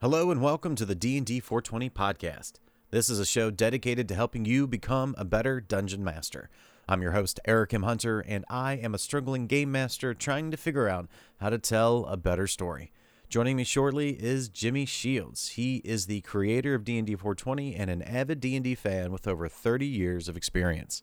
Hello and welcome to the D&D 420 podcast. This is a show dedicated to helping you become a better dungeon master. I'm your host Eric M. Hunter and I am a struggling game master trying to figure out how to tell a better story. Joining me shortly is Jimmy Shields. He is the creator of D&D 420 and an avid D&D fan with over 30 years of experience.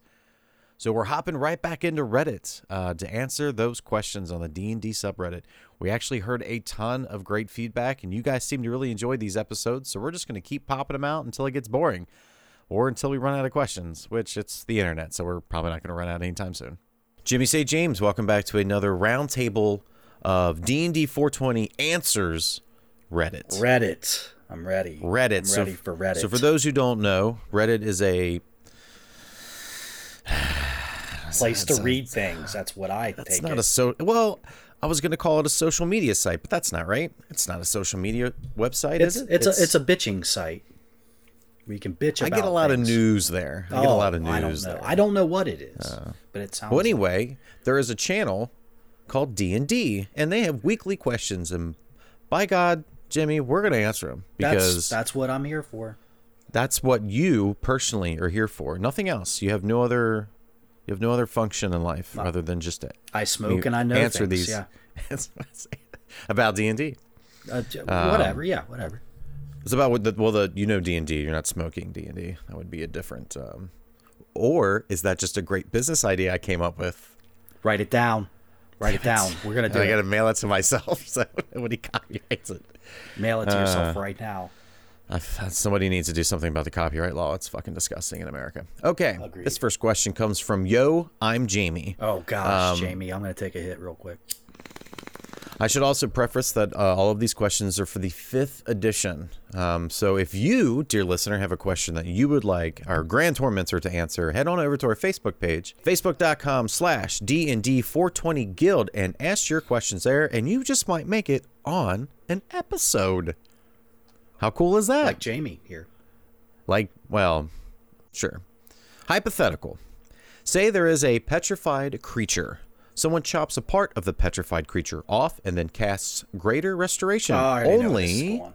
So we're hopping right back into Reddit uh, to answer those questions on the D&D subreddit. We actually heard a ton of great feedback, and you guys seem to really enjoy these episodes. So we're just going to keep popping them out until it gets boring, or until we run out of questions. Which it's the internet, so we're probably not going to run out anytime soon. Jimmy St. James, welcome back to another roundtable of D&D 420 answers Reddit. Reddit. I'm ready. Reddit. I'm so, ready for Reddit. So for those who don't know, Reddit is a place to read things. That's what I It's take not it. a so well. I was going to call it a social media site, but that's not right. It's not a social media website, it's is it? it's, a it's a bitching site. We can bitch I get a lot things. of news there. I get a Oh, lot of I don't news know. there. Uh, I don't know what it is, but it sounds. Well, anyway, there is a channel called D and D, and they have weekly questions. And by God, Jimmy, we're going to answer them because that's that's what I'm here for. that's what you personally are here for. Nothing else. You have no other. You have no other function in life other than just to I smoke and I know answer things. these Yeah. about D and D. Uh, Um, whatever. Yeah. Whatever. It's about what the well the you know D and D. You're not smoking D and D. That would be a different. Um, or is that just a great business idea I came up with? Write it down. Write it down. We're gonna do I got to mail it to myself so nobody copyrights it. Mail it to uh, yourself right now. I, somebody needs to do something about the copyright law. It's fucking disgusting in America. Okay, Agreed. this first question comes from Yo. I'm Jamie. Oh gosh, Um, Jamie, I'm gonna take a hit real quick. I should also preface that uh, all of these questions are for the fifth edition. Um, so if you, dear listener, have a question that you would like our Grand Tormentor to answer, head on over to our Facebook page, facebook.com slash D&D420 Guild, and ask your questions there, and you just might make it on an episode. How cool is that? Like Jamie here. Like, well, sure. Hypothetical. Say there is a petrified creature. Someone chops a part of the petrified creature off and then casts greater restoration Oh, I already know where this is only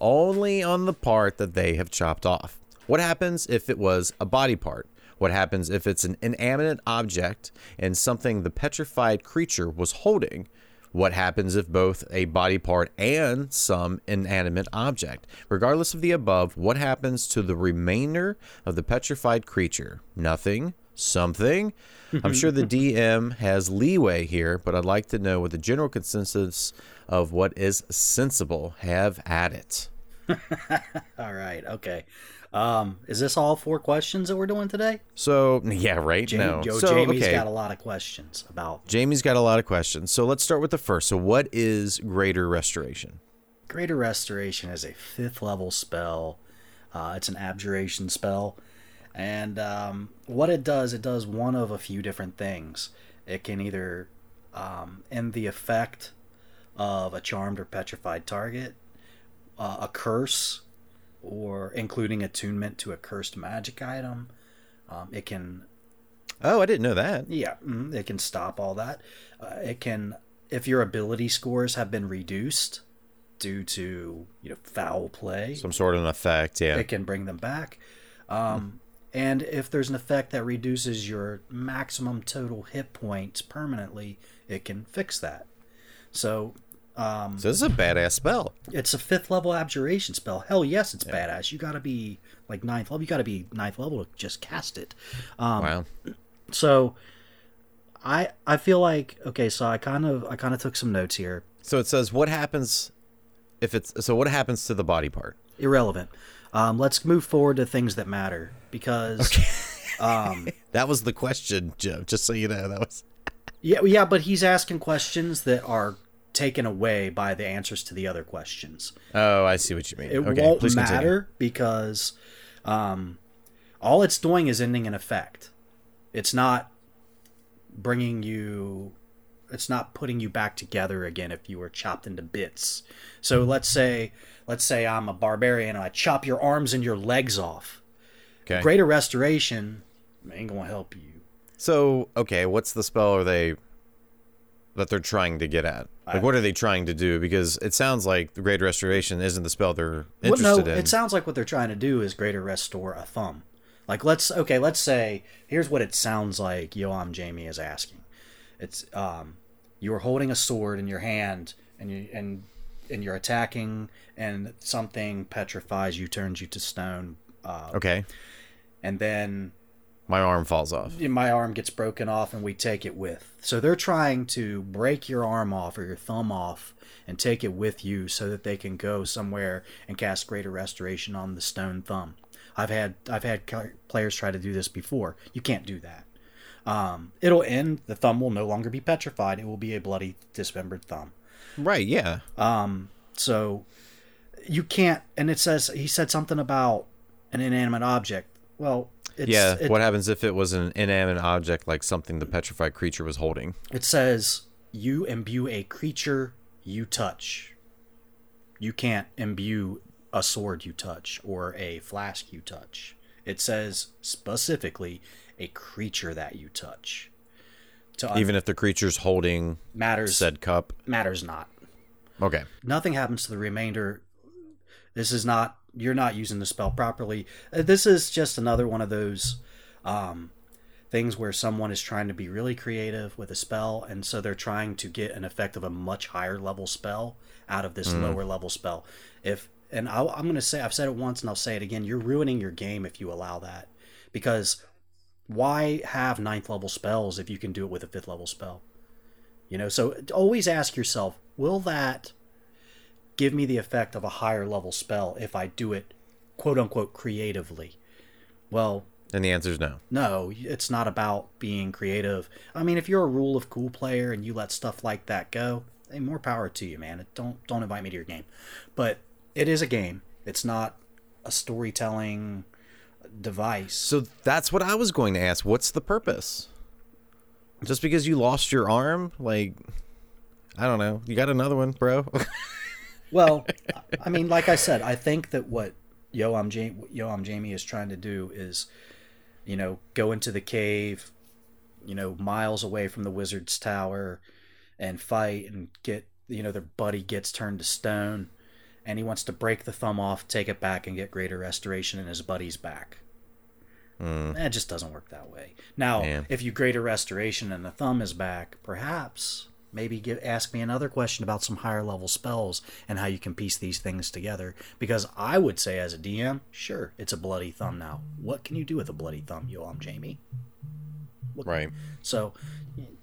only on the part that they have chopped off. What happens if it was a body part? What happens if it's an inanimate object and something the petrified creature was holding? What happens if both a body part and some inanimate object? Regardless of the above, what happens to the remainder of the petrified creature? Nothing? Something? I'm sure the DM has leeway here, but I'd like to know what the general consensus of what is sensible. Have at it. All right. Okay. Um, is this all four questions that we're doing today? So yeah, right. Jamie, no, Joe, so Jamie's okay. got a lot of questions about Jamie's got a lot of questions. So let's start with the first. So what is greater restoration? Greater Restoration is a fifth level spell. Uh, it's an abjuration spell, and um, what it does, it does one of a few different things. It can either um, end the effect of a charmed or petrified target, uh, a curse, or including attunement to a cursed magic item. Um, it can Oh, I didn't know that. Yeah, mm, it can stop all that. Uh, it can, if your ability scores have been reduced due to you know foul play, Some sort of an effect. Yeah. it can bring them back. Um, and if there's an effect that reduces your maximum total hit points permanently, it can fix that. So um, So this is a badass spell. it's a fifth level abjuration spell. Hell yes, it's badass. You got to be like ninth level. You got to be ninth level to just cast it. Um, Wow. so i i feel like okay so i kind of i kind of took some notes here So it says what happens if it's so what happens to the body part? irrelevant um let's move forward to things that matter because um That was the question, Joe. Just so you know, that was yeah yeah but he's asking questions that are taken away by the answers to the other questions Oh, I see what you mean. it okay, won't matter because um all it's doing is ending an effect it's not bringing you it's not putting you back together again if you were chopped into bits so let's say let's say i'm a barbarian and i chop your arms and your legs off Okay. greater restoration ain't gonna help you So okay, what's the spell? Are they that they're trying to get at? Like, what are they trying to do? Because it sounds like the Greater Restoration isn't the spell they're Well, interested no, in. it sounds like what they're trying to do is greater restore a thumb. Like let's okay, let's say here's what it sounds like Yoam Jamie is asking. It's um you're holding a sword in your hand and you and and you're attacking and something petrifies you, turns you to stone, uh, okay, and then my arm falls off. my arm gets broken off and we take it with. So they're trying to break your arm off or your thumb off and take it with you so that they can go somewhere and cast greater restoration on the stone thumb. I've had I've had players try to do this before. You can't do that. Um, it'll end. The thumb will no longer be petrified. It will be a bloody, dismembered thumb. Right? Yeah. Um. So you can't. And it says he said something about an inanimate object. Well, it's, yeah. it- what happens if it was an inanimate object, like something the petrified creature was holding? It says you imbue a creature you touch. You can't imbue a sword you touch or a flask you touch. It says specifically a creature that you touch. To un- Even if the creature's holding matters said cup. matters not. Okay. Nothing happens to the remainder. This is not you're not using the spell properly. Uh, This is just another one of those um, things where someone is trying to be really creative with a spell, and so they're trying to get an effect of a much higher level spell out of this lower level spell. If and I, I'm going to say I've said it once and I'll say it again. You're ruining your game if you allow that because why have ninth level spells if you can do it with a fifth level spell? You know, so always ask yourself, will that give me the effect of a higher level spell if I do it quote unquote creatively? Well, And the answer is no. no, it's not about being creative. I mean, if you're a rule of cool player and you let stuff like that go, hey, more power to you, man. Don't don't invite me to your game. But it is a game. It's not a storytelling device. So that's what I was going to ask. What's the purpose? Just because you lost your arm, like I don't know. You got another one, bro. Well, I mean, like I said, I think that what Yoam Jamie, Yoam Jamie is trying to do is, you know, go into the cave, you know, miles away from the wizard's tower, and fight and get, you know, their buddy gets turned to stone, and he wants to break the thumb off, take it back, and get greater restoration, and his buddy's back. Mm. It just doesn't work that way. Now, Yeah. if you greater restoration and the thumb is back, perhaps maybe give, ask me another question about some higher level spells and how you can piece these things together. Because I would say, as a DM, sure, it's a bloody thumb now. What can you do with a bloody thumb, Yoam Jamie? right. So,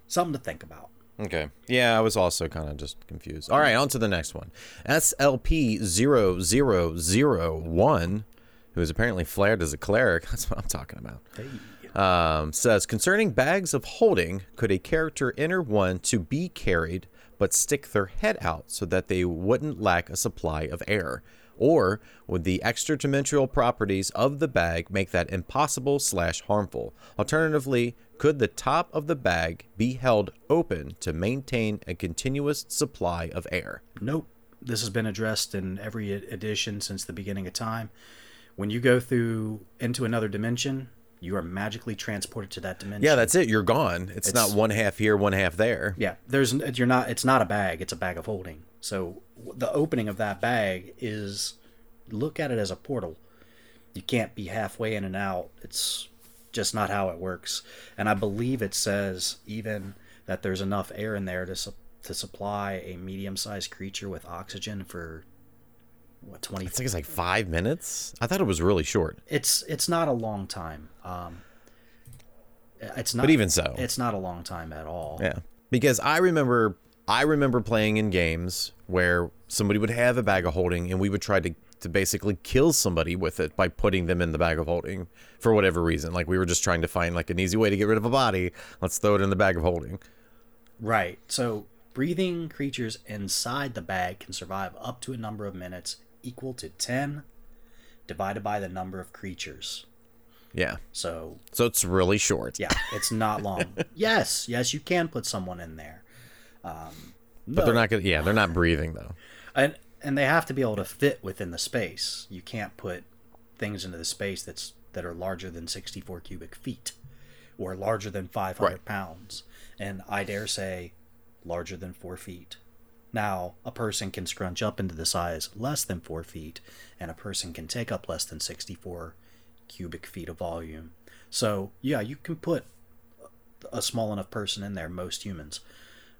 something to think about. Okay. Yeah, I was also kind of just confused. All right, on to the next one. SLP 0001, who is apparently flared as a cleric. That's what I'm talking about. Um, says concerning bags of holding, could a character enter one to be carried but stick their head out so that they wouldn't lack a supply of air? Or would the extra-dimensional properties of the bag make that impossible slash harmful? Alternatively, could the top of the bag be held open to maintain a continuous supply of air? Nope. This has been addressed in every edition since the beginning of time. When you go through into another dimension, you are magically transported to that dimension. Yeah, that's it. You're gone. It's, not one half here, one half there. Yeah, there's you're not. It's not a bag. It's a bag of holding. So the opening of that bag is look at it as a portal. You can't be halfway in and out. It's just not how it works. And I believe it says even that there's enough air in there to su- to supply a medium-sized creature with oxygen for what 20 I think it's like five minutes. I thought it was really short. it's it's not a long time um it's not But even so. it's not a long time at all Yeah. Because I remember I remember playing in games where somebody would have a bag of holding and we would try to to basically kill somebody with it by putting them in the bag of holding for whatever reason. Like we were just trying to find like an easy way to get rid of a body. Let's throw it in the bag of holding. Right. So breathing creatures inside the bag can survive up to a number of minutes equal to 10 divided by the number of creatures. Yeah. So, So it's really short. yeah, it's not long. yes, yes, you can put someone in there. Um, But they're not gonna yeah, they're not breathing though. and and they have to be able to fit within the space. You can't put things into the space that's that are larger than 64 cubic feet or larger than 500 Right. pounds. And I dare say larger than four feet. Now, a person can scrunch up into the size less than four feet, and a person can take up less than 64 cubic feet of volume. So, yeah, you can put a small enough person in there, most humans,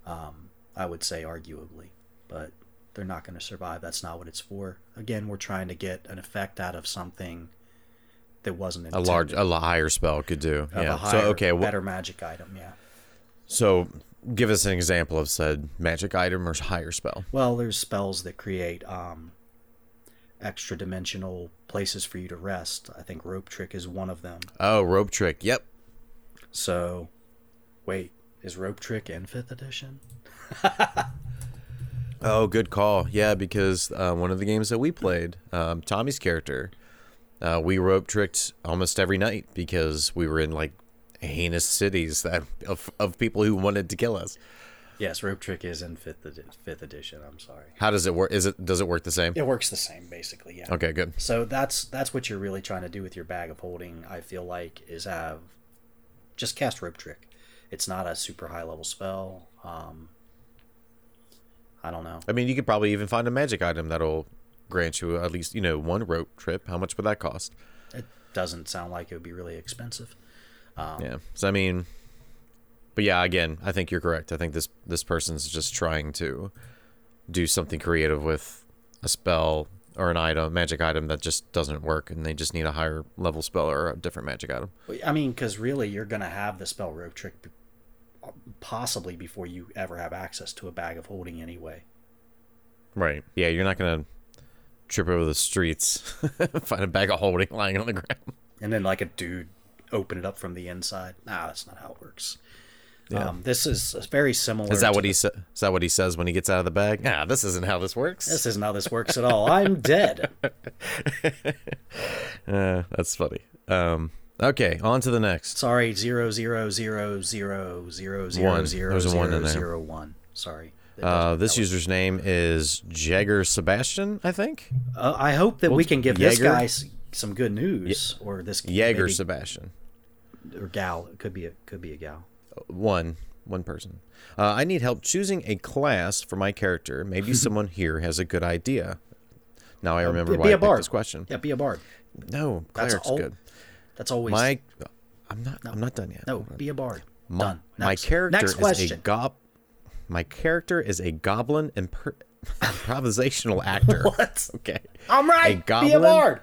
um, I would say, arguably. But they're not going to survive. That's not what it's for. Again, we're trying to get an effect out of something that wasn't intended. A large, a higher spell could do. yeah. a higher, so okay, wh- better magic item, yeah. so give us an example of said magic item or higher spell. Well, there's spells that create um, extra dimensional places for you to rest. I think rope trick is one of them. Oh, rope trick. Yep. So, wait, is rope trick in fifth edition? Oh, good call. Yeah, because uh, one of the games that we played, um, Tommy's character, uh, we rope tricked almost every night because we were in like heinous cities that of, of people who wanted to kill us. Yes, rope trick is in fifth edi- fifth edition. I'm sorry. How does it work? Is it does it work the same? It works the same basically. Yeah. Okay, good. So that's that's what you're really trying to do with your bag of holding. I feel like is have just cast rope trick. It's not a super high level spell. Um, I don't know. I mean, you could probably even find a magic item that'll grant you at least you know one rope trick. How much would that cost? It doesn't sound like it would be really expensive. Um, Yeah. So I mean, but yeah, again, I think you're correct. I think this this person's just trying to do something creative with a spell or an item, magic item that just doesn't work, and they just need a higher level spell or a different magic item. I mean, because really, you're gonna have the spell rope trick possibly before you ever have access to a bag of holding anyway. Right. Yeah, you're not gonna trip over the streets, find a bag of holding lying on the ground. and then like a dude open it up from the inside. Nah, that's not how it works. Yeah. Um, this is very similar. Is that what he sa- is that what he says when he gets out of the bag? Nah, this isn't how this works. This isn't how this works at all. I'm dead. Uh, that's funny. Um, okay, on to the next. Sorry, zero zero zero zero zero zero One. zero There's a one zero zero one. Sorry. Uh, this user's name is Jagger Sebastian, I think. Uh, I hope that we can give this guy some good news, or this Jaeger maybe- Sebastian. Or gal. It could be a could be a gal. One. One person. Uh, I need help choosing a class for my character. Maybe someone here has a good idea. Now I remember be why a I picked bard. this question. Yeah, be a bard. No, That's cleric's all- good. That's always My, I'm not. I'm not done yet. no. Be a bard. My, Done. my character Next is a question. gob. My character is a goblin imper- improvisational actor. What? Okay. I'm right. A goblin, Be a bard.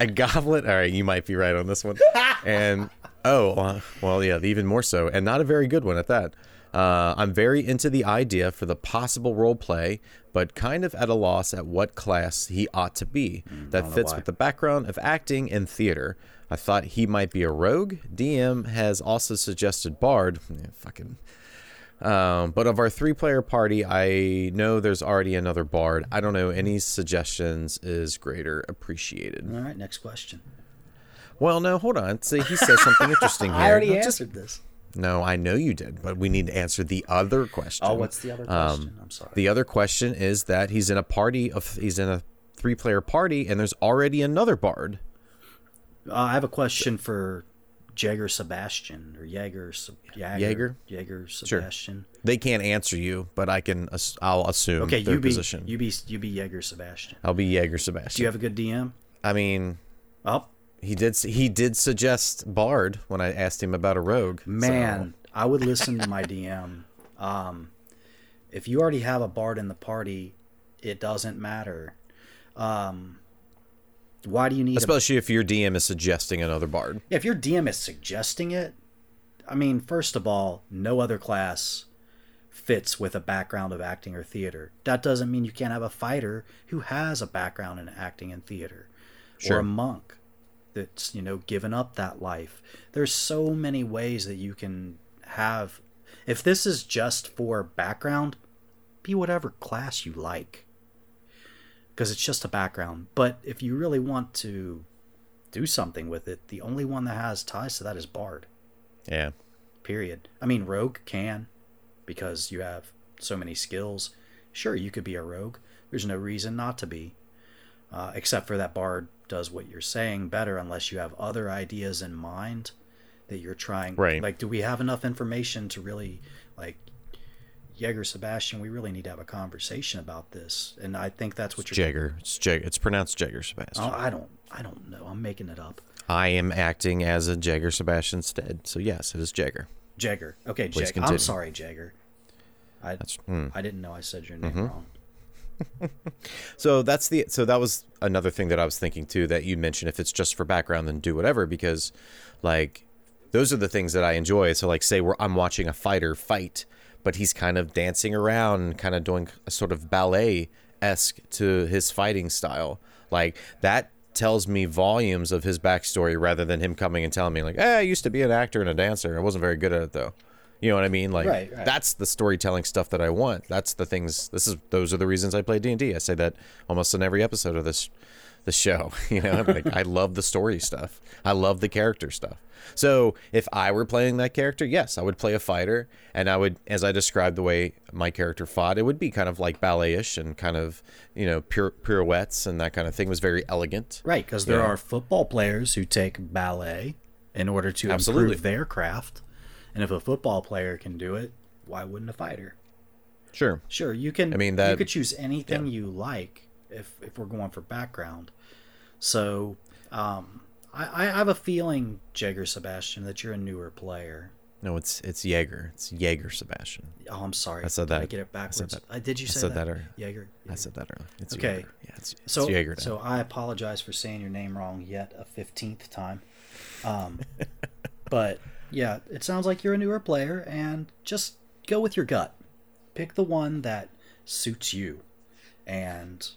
A goblin. All right, you might be right on this one. and oh, uh, well, yeah, even more so, and not a very good one at that. Uh, I'm very into the idea for the possible role play, but kind of at a loss at what class he ought to be that fits with the background of acting and theater. I thought he might be a rogue. DM has also suggested bard. Yeah, fucking. Um, but of our three-player party, I know there's already another bard. I don't know. Any suggestions is greater appreciated. All right. Next question. Well, no, hold on. See, he says something interesting here. I already No, just- answered this. no, I know you did, but we need to answer the other question. Oh, what's the other question? I'm sorry. The other question is that he's in a party of he's in a three-player party, and there's already another bard. Uh, I have a question for Jaeger Sebastian or Jaeger Jaeger? Jaeger Sebastian. They can't answer you, but I can. I'll assume Okay, you be position. you be you be Jaeger Sebastian. I'll be Jaeger Sebastian. Do you have a good DM? I mean, Oh he did. He did suggest bard when I asked him about a rogue. so- man, I would listen to my DM. Um, if you already have a bard in the party, it doesn't matter. Um, why do you need? A, especially if your DM is suggesting another bard. if your DM is suggesting it, I mean, first of all, no other class fits with a background of acting or theater. That doesn't mean you can't have a fighter who has a background in acting and theater, or a monk that's you know given up that life. There's so many ways that you can have. If this is just for background, be whatever class you like, because it's just a background. But if you really want to do something with it, the only one that has ties to that is Bard. Yeah. Period. I mean, Rogue can, because you have so many skills. Sure, you could be a rogue. There's no reason not to be, uh, except for that Bard does what you're saying better, unless you have other ideas in mind that you're trying. Right. Like, do we have enough information to really like Jaeger Sebastian, we really need to have a conversation about this, and I think that's what you're. Jagger. It's Jagger. It's pronounced Jagger Sebastian. Oh, I don't. I don't know. I'm making it up. I am acting as a Jagger Sebastian instead. So yes, it is Jagger. Jagger. Okay, Jagger. I'm sorry, Jagger. I That's mm. I didn't know I said your name Mm-hmm. wrong. So that's the so that was another thing that I was thinking too that you mentioned if it's just for background then do whatever because like those are the things that I enjoy. So like say we're, I'm watching a fighter fight, but he's kind of dancing around kind of doing a sort of ballet esque to his fighting style. Like that tells me volumes of his backstory rather than him coming and telling me like, "Hey, I used to be an actor and a dancer. I wasn't very good at it though." You know what I mean? Like Right, right. that's the storytelling stuff that I want. That's the things. This is those are the reasons I play D and D. I say that almost in every episode of this the show. You know, like I love the story stuff. I love the character stuff. So if I were playing that character, yes, I would play a fighter, and I would, as I described the way my character fought, it would be kind of like ballet-ish and kind of you know pir- pirouettes and that kind of thing. It was very elegant. Right, because there Yeah. are football players who take ballet in order to Absolutely. improve their craft, and if a football player can do it, why wouldn't a fighter? Sure. Sure, you can. I mean, that, you could choose anything you like if if we're going for background. So, um, I, I have a feeling, Jagger Sebastian, that you're a newer player. No, it's it's Jaeger. It's Jaeger Sebastian. Oh, I'm sorry. I said Did I that. get it I backwards. that. Uh, did you I say said that? that earlier. Jaeger. I said that earlier. It's Okay. Jaeger. Yeah, it's, it's So, Jaeger now. so I apologize for saying your name wrong yet a fifteenth time. Um, but yeah, it sounds like you're a newer player, and just go with your gut. Pick the one that suits you, and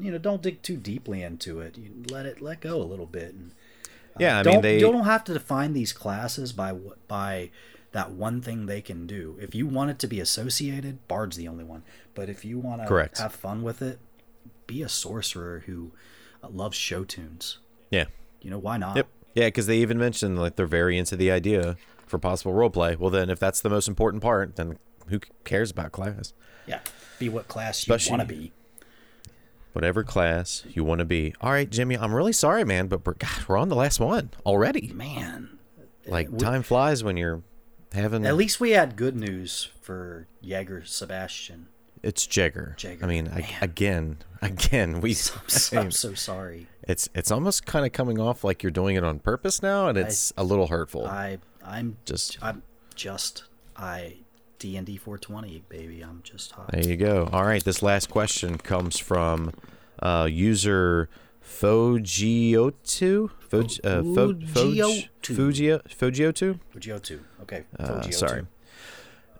you know, don't dig too deeply into it. You let it let go a little bit. And, uh, Yeah, I don't, mean, they- you don't have to define these classes by what by that one thing they can do. If you want it to be associated, Bard's the only one. But if you want to have fun with it, be a sorcerer who uh, loves show tunes. yeah. You know why not? Yep. Yeah, because they even mentioned like they're very into the idea for possible role play. Well, then if that's the most important part, then who cares about class? Yeah, be what class you want to be. Whatever class you want to be. All right, Jimmy. I'm really sorry, man, but we're God, we're on the last one already. Man, Like we- time flies when you're having. at least we had good news for Jaeger Sebastian. It's Jagger. Jagger, I mean, I, again, again, we. I'm so, I'm so sorry. It's it's almost kind of coming off like you're doing it on purpose now, and it's a little hurtful. I I'm Just I'm just I D and D 420 baby. I'm just hot. There you go. All right, this last question comes from uh, user Fogiotu. Fog, uh, Fo- Fog- Fugiotu. Fugio Fogiotu. Fujio Okay. Uh, sorry.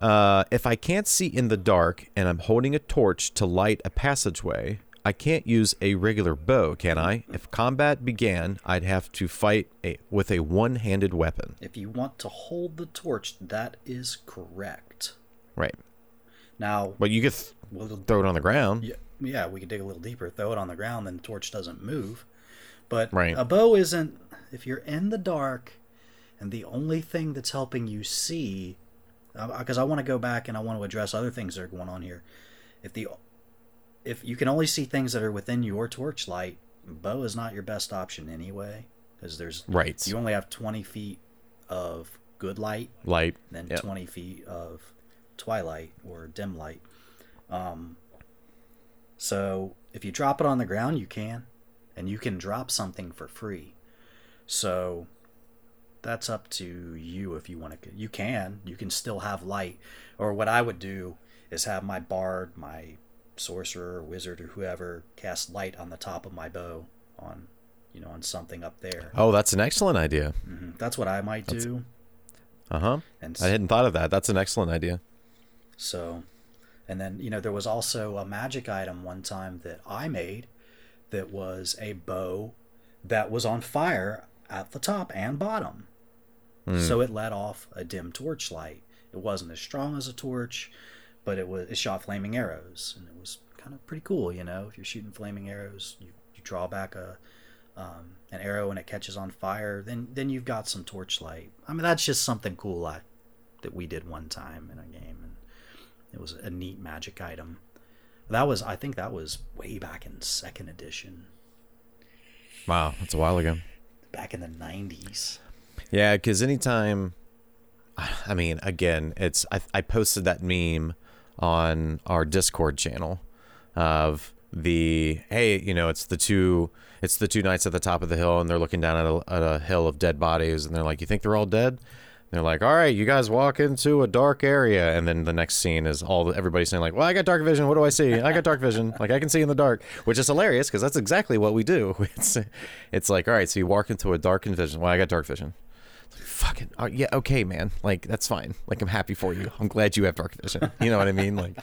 Uh, if I can't see in the dark and I'm holding a torch to light a passageway, I can't use a regular bow, can I? If combat began, I'd have to fight a, with a one-handed weapon. If you want to hold the torch, that is correct. Right. Now, But you could th- we'll, throw it on the ground. yeah, yeah, we could dig a little deeper, throw it on the ground, then the torch doesn't move. But Right. a bow isn't. If you're in the dark, and the only thing that's helping you see, because I want to go back and I want to address other things that are going on here. If the if you can only see things that are within your torchlight, bow is not your best option anyway, because there's Right. you only have 20 feet of good light Light. then Yep. 20 feet of twilight or dim light. Um, so if you drop it on the ground, you can, and you can drop something for free. So that's up to you if you want to. You can. You can still have light. Or what I would do is have my bard, my sorcerer, or wizard, or whoever cast light on the top of my bow on, you know, on something up there. Oh, that's an excellent idea. Mhm. That's what I might do. Uh huh. And I hadn't thought of that. That's an excellent idea. So, and then, you know, there was also a magic item one time that I made that was a bow that was on fire at the top and bottom. So it let off a dim torchlight. It wasn't as strong as a torch, but it was it shot flaming arrows and it was kind of pretty cool, you know. If you're shooting flaming arrows, you, you draw back a um, an arrow and it catches on fire, then then you've got some torchlight. I mean, that's just something cool I, that we did one time in a game, and it was a neat magic item. That was, I think, that was way back in second edition, Wow, that's a while ago. back in the '90s. Yeah, because anytime, I mean, again, it's I, I posted that meme on our Discord channel of the hey, you know, it's the two it's the two knights at the top of the hill and they're looking down at a, at a hill of dead bodies and they're like, "You think they're all dead?" They're like, "All right, you guys walk into a dark area," and then the next scene is all everybody saying like, "Well, I got dark vision. What do I see? I got dark vision. Like I can see in the dark," which is hilarious because that's exactly what we do. It's it's like, all right, so you walk into a darkened vision. Well, I got dark vision. Like, Fucking uh, yeah, okay, man. Like that's fine. Like I'm happy for you. I'm glad you have dark vision. You know what I mean? Like,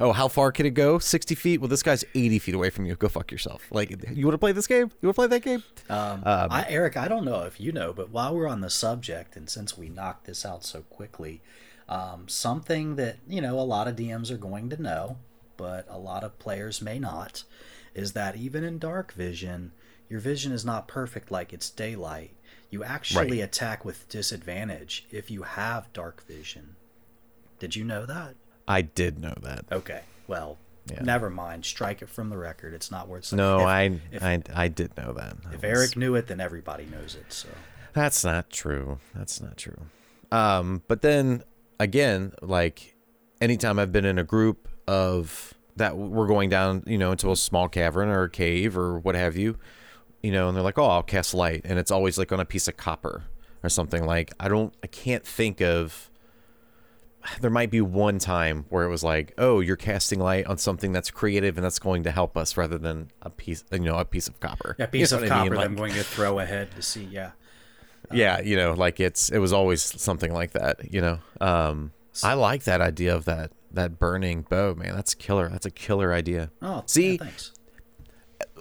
oh, how far could it go? Sixty feet. Well, this guy's eighty feet away from you. Go fuck yourself. Like, you want to play this game? You want to play that game? Um, I, Eric, I don't know if you know, but while we're on the subject, and since we knocked this out so quickly, um, something that you know a lot of DMs are going to know, but a lot of players may not, is that even in dark vision, your vision is not perfect like it's daylight. You actually Right. attack with disadvantage if you have dark vision. Did you know that? I did know that. Okay, well, Yeah. never mind. Strike it from the record. It's not worth. No, If- I, if- I I did know that. If was- Eric knew it, then everybody knows it. So That's not true. That's not true. Um, but then again, like anytime I've been in a group of that we're going down, you know, into a small cavern or a cave or what have you, you know, and they're like, "Oh, I'll cast light," and it's always like on a piece of copper or something. Like I don't, I can't think of. There might be one time where it was like, "Oh, you're casting light on something that's creative and that's going to help us," rather than a piece, you know, a piece of copper. a piece You of know what I mean? copper that Like- I'm going to throw ahead to see. Yeah. yeah you know like it's it was always something like that you know um i like that idea of that that burning bow man that's killer that's a killer idea Oh, See- yeah, thanks.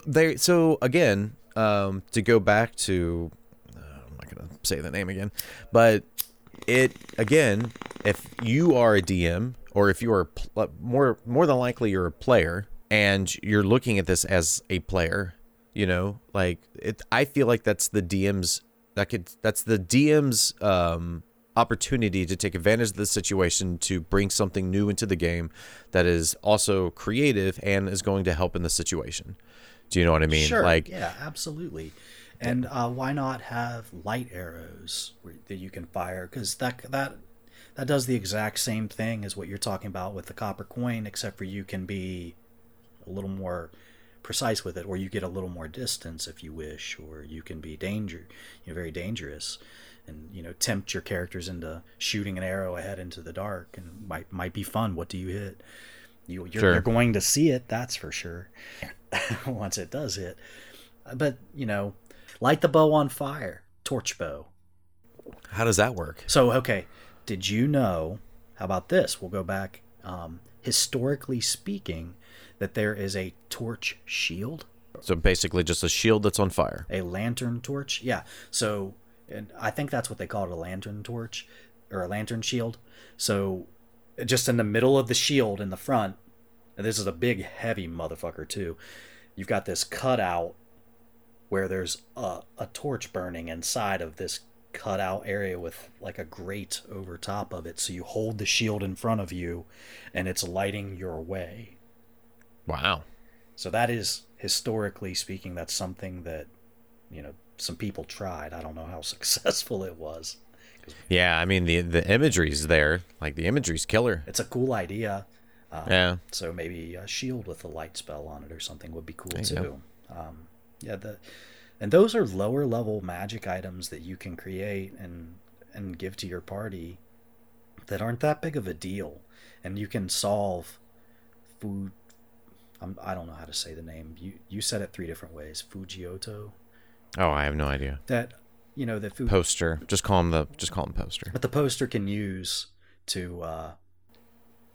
they so again um to go back to uh, i'm not gonna say the name again but it again if you are a dm or if you are pl- more more than likely you're a player and you're looking at this as a player you know like it i feel like that's the dm's that could that's the dm's um opportunity to take advantage of the situation to bring something new into the game that is also creative and is going to help in the situation do you know what i mean Sure. like yeah, absolutely. And uh, why not have light arrows that you can fire? Because that that that does the exact same thing as what you're talking about with the copper coin, except for you can be a little more precise with it, or you get a little more distance if you wish, or you can be danger, you know, very dangerous, and you know, tempt your characters into shooting an arrow ahead into the dark, and might might be fun. What do you hit? You you're, Sure. you're going to see it, that's for sure. Once it does hit, but you know, light the bow on fire, torch bow. how does that work So, okay, did you know? How about this? We'll go back. Um, historically speaking, that there is a torch shield, so basically just a shield that's on fire a lantern torch. Yeah. So, and I think that's what they call it, a lantern torch or a lantern shield. So, just in the middle of the shield in the front, and this is a big, heavy motherfucker too. You've got this cutout where there's a, a torch burning inside of this cutout area with like a grate over top of it. So you hold the shield in front of you, and it's lighting your way. wow So that is historically speaking, that's something that you know some people tried. I don't know how successful it was. Yeah i mean the the imagery's there like the imagery's killer It's a cool idea. Uh, yeah So maybe a shield with a light spell on it or something would be cool too. Um, yeah, the and those are lower level magic items that you can create and and give to your party that aren't that big of a deal, and you can solve food. I'm, I don't know how to say the name. You you said it three different ways. Fujioto. oh i have no idea That you know the food poster just call him the just call him poster but the poster can use to uh,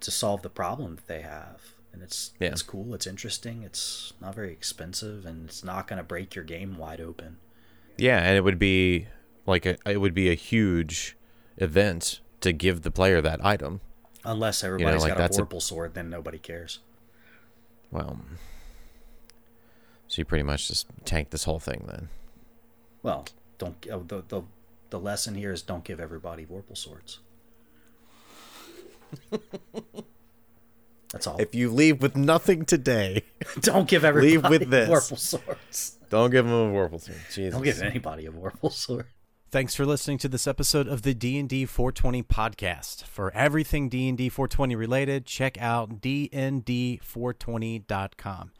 to solve the problem that they have, and it's Yeah. it's cool. It's interesting. It's not very expensive, and it's not going to break your game wide open. Yeah, and it would be like a it would be a huge event to give the player that item. Unless everybody's like, got a a- sword, then nobody cares. Well, so you pretty much just tank this whole thing then. Well, don't uh, the the the lesson here is don't give everybody Vorpal swords. That's all. If you leave with nothing today, don't give everybody leave with this. Vorpal swords. don't give them a Vorpal sword. Jesus. Don't give anybody a Vorpal sword. Thanks for listening to this episode of the D&D 420 podcast. For everything D&D 420 related, check out dnd420.com.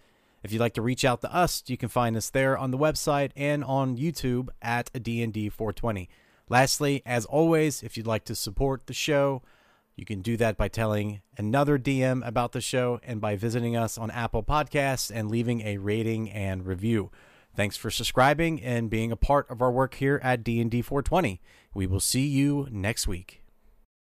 If you'd like to reach out to us, you can find us there on the website and on YouTube at D&D 420. Lastly, as always, if you'd like to support the show, you can do that by telling another DM about the show and by visiting us on Apple Podcasts and leaving a rating and review. Thanks for subscribing and being a part of our work here at D&D 420. We will see you next week.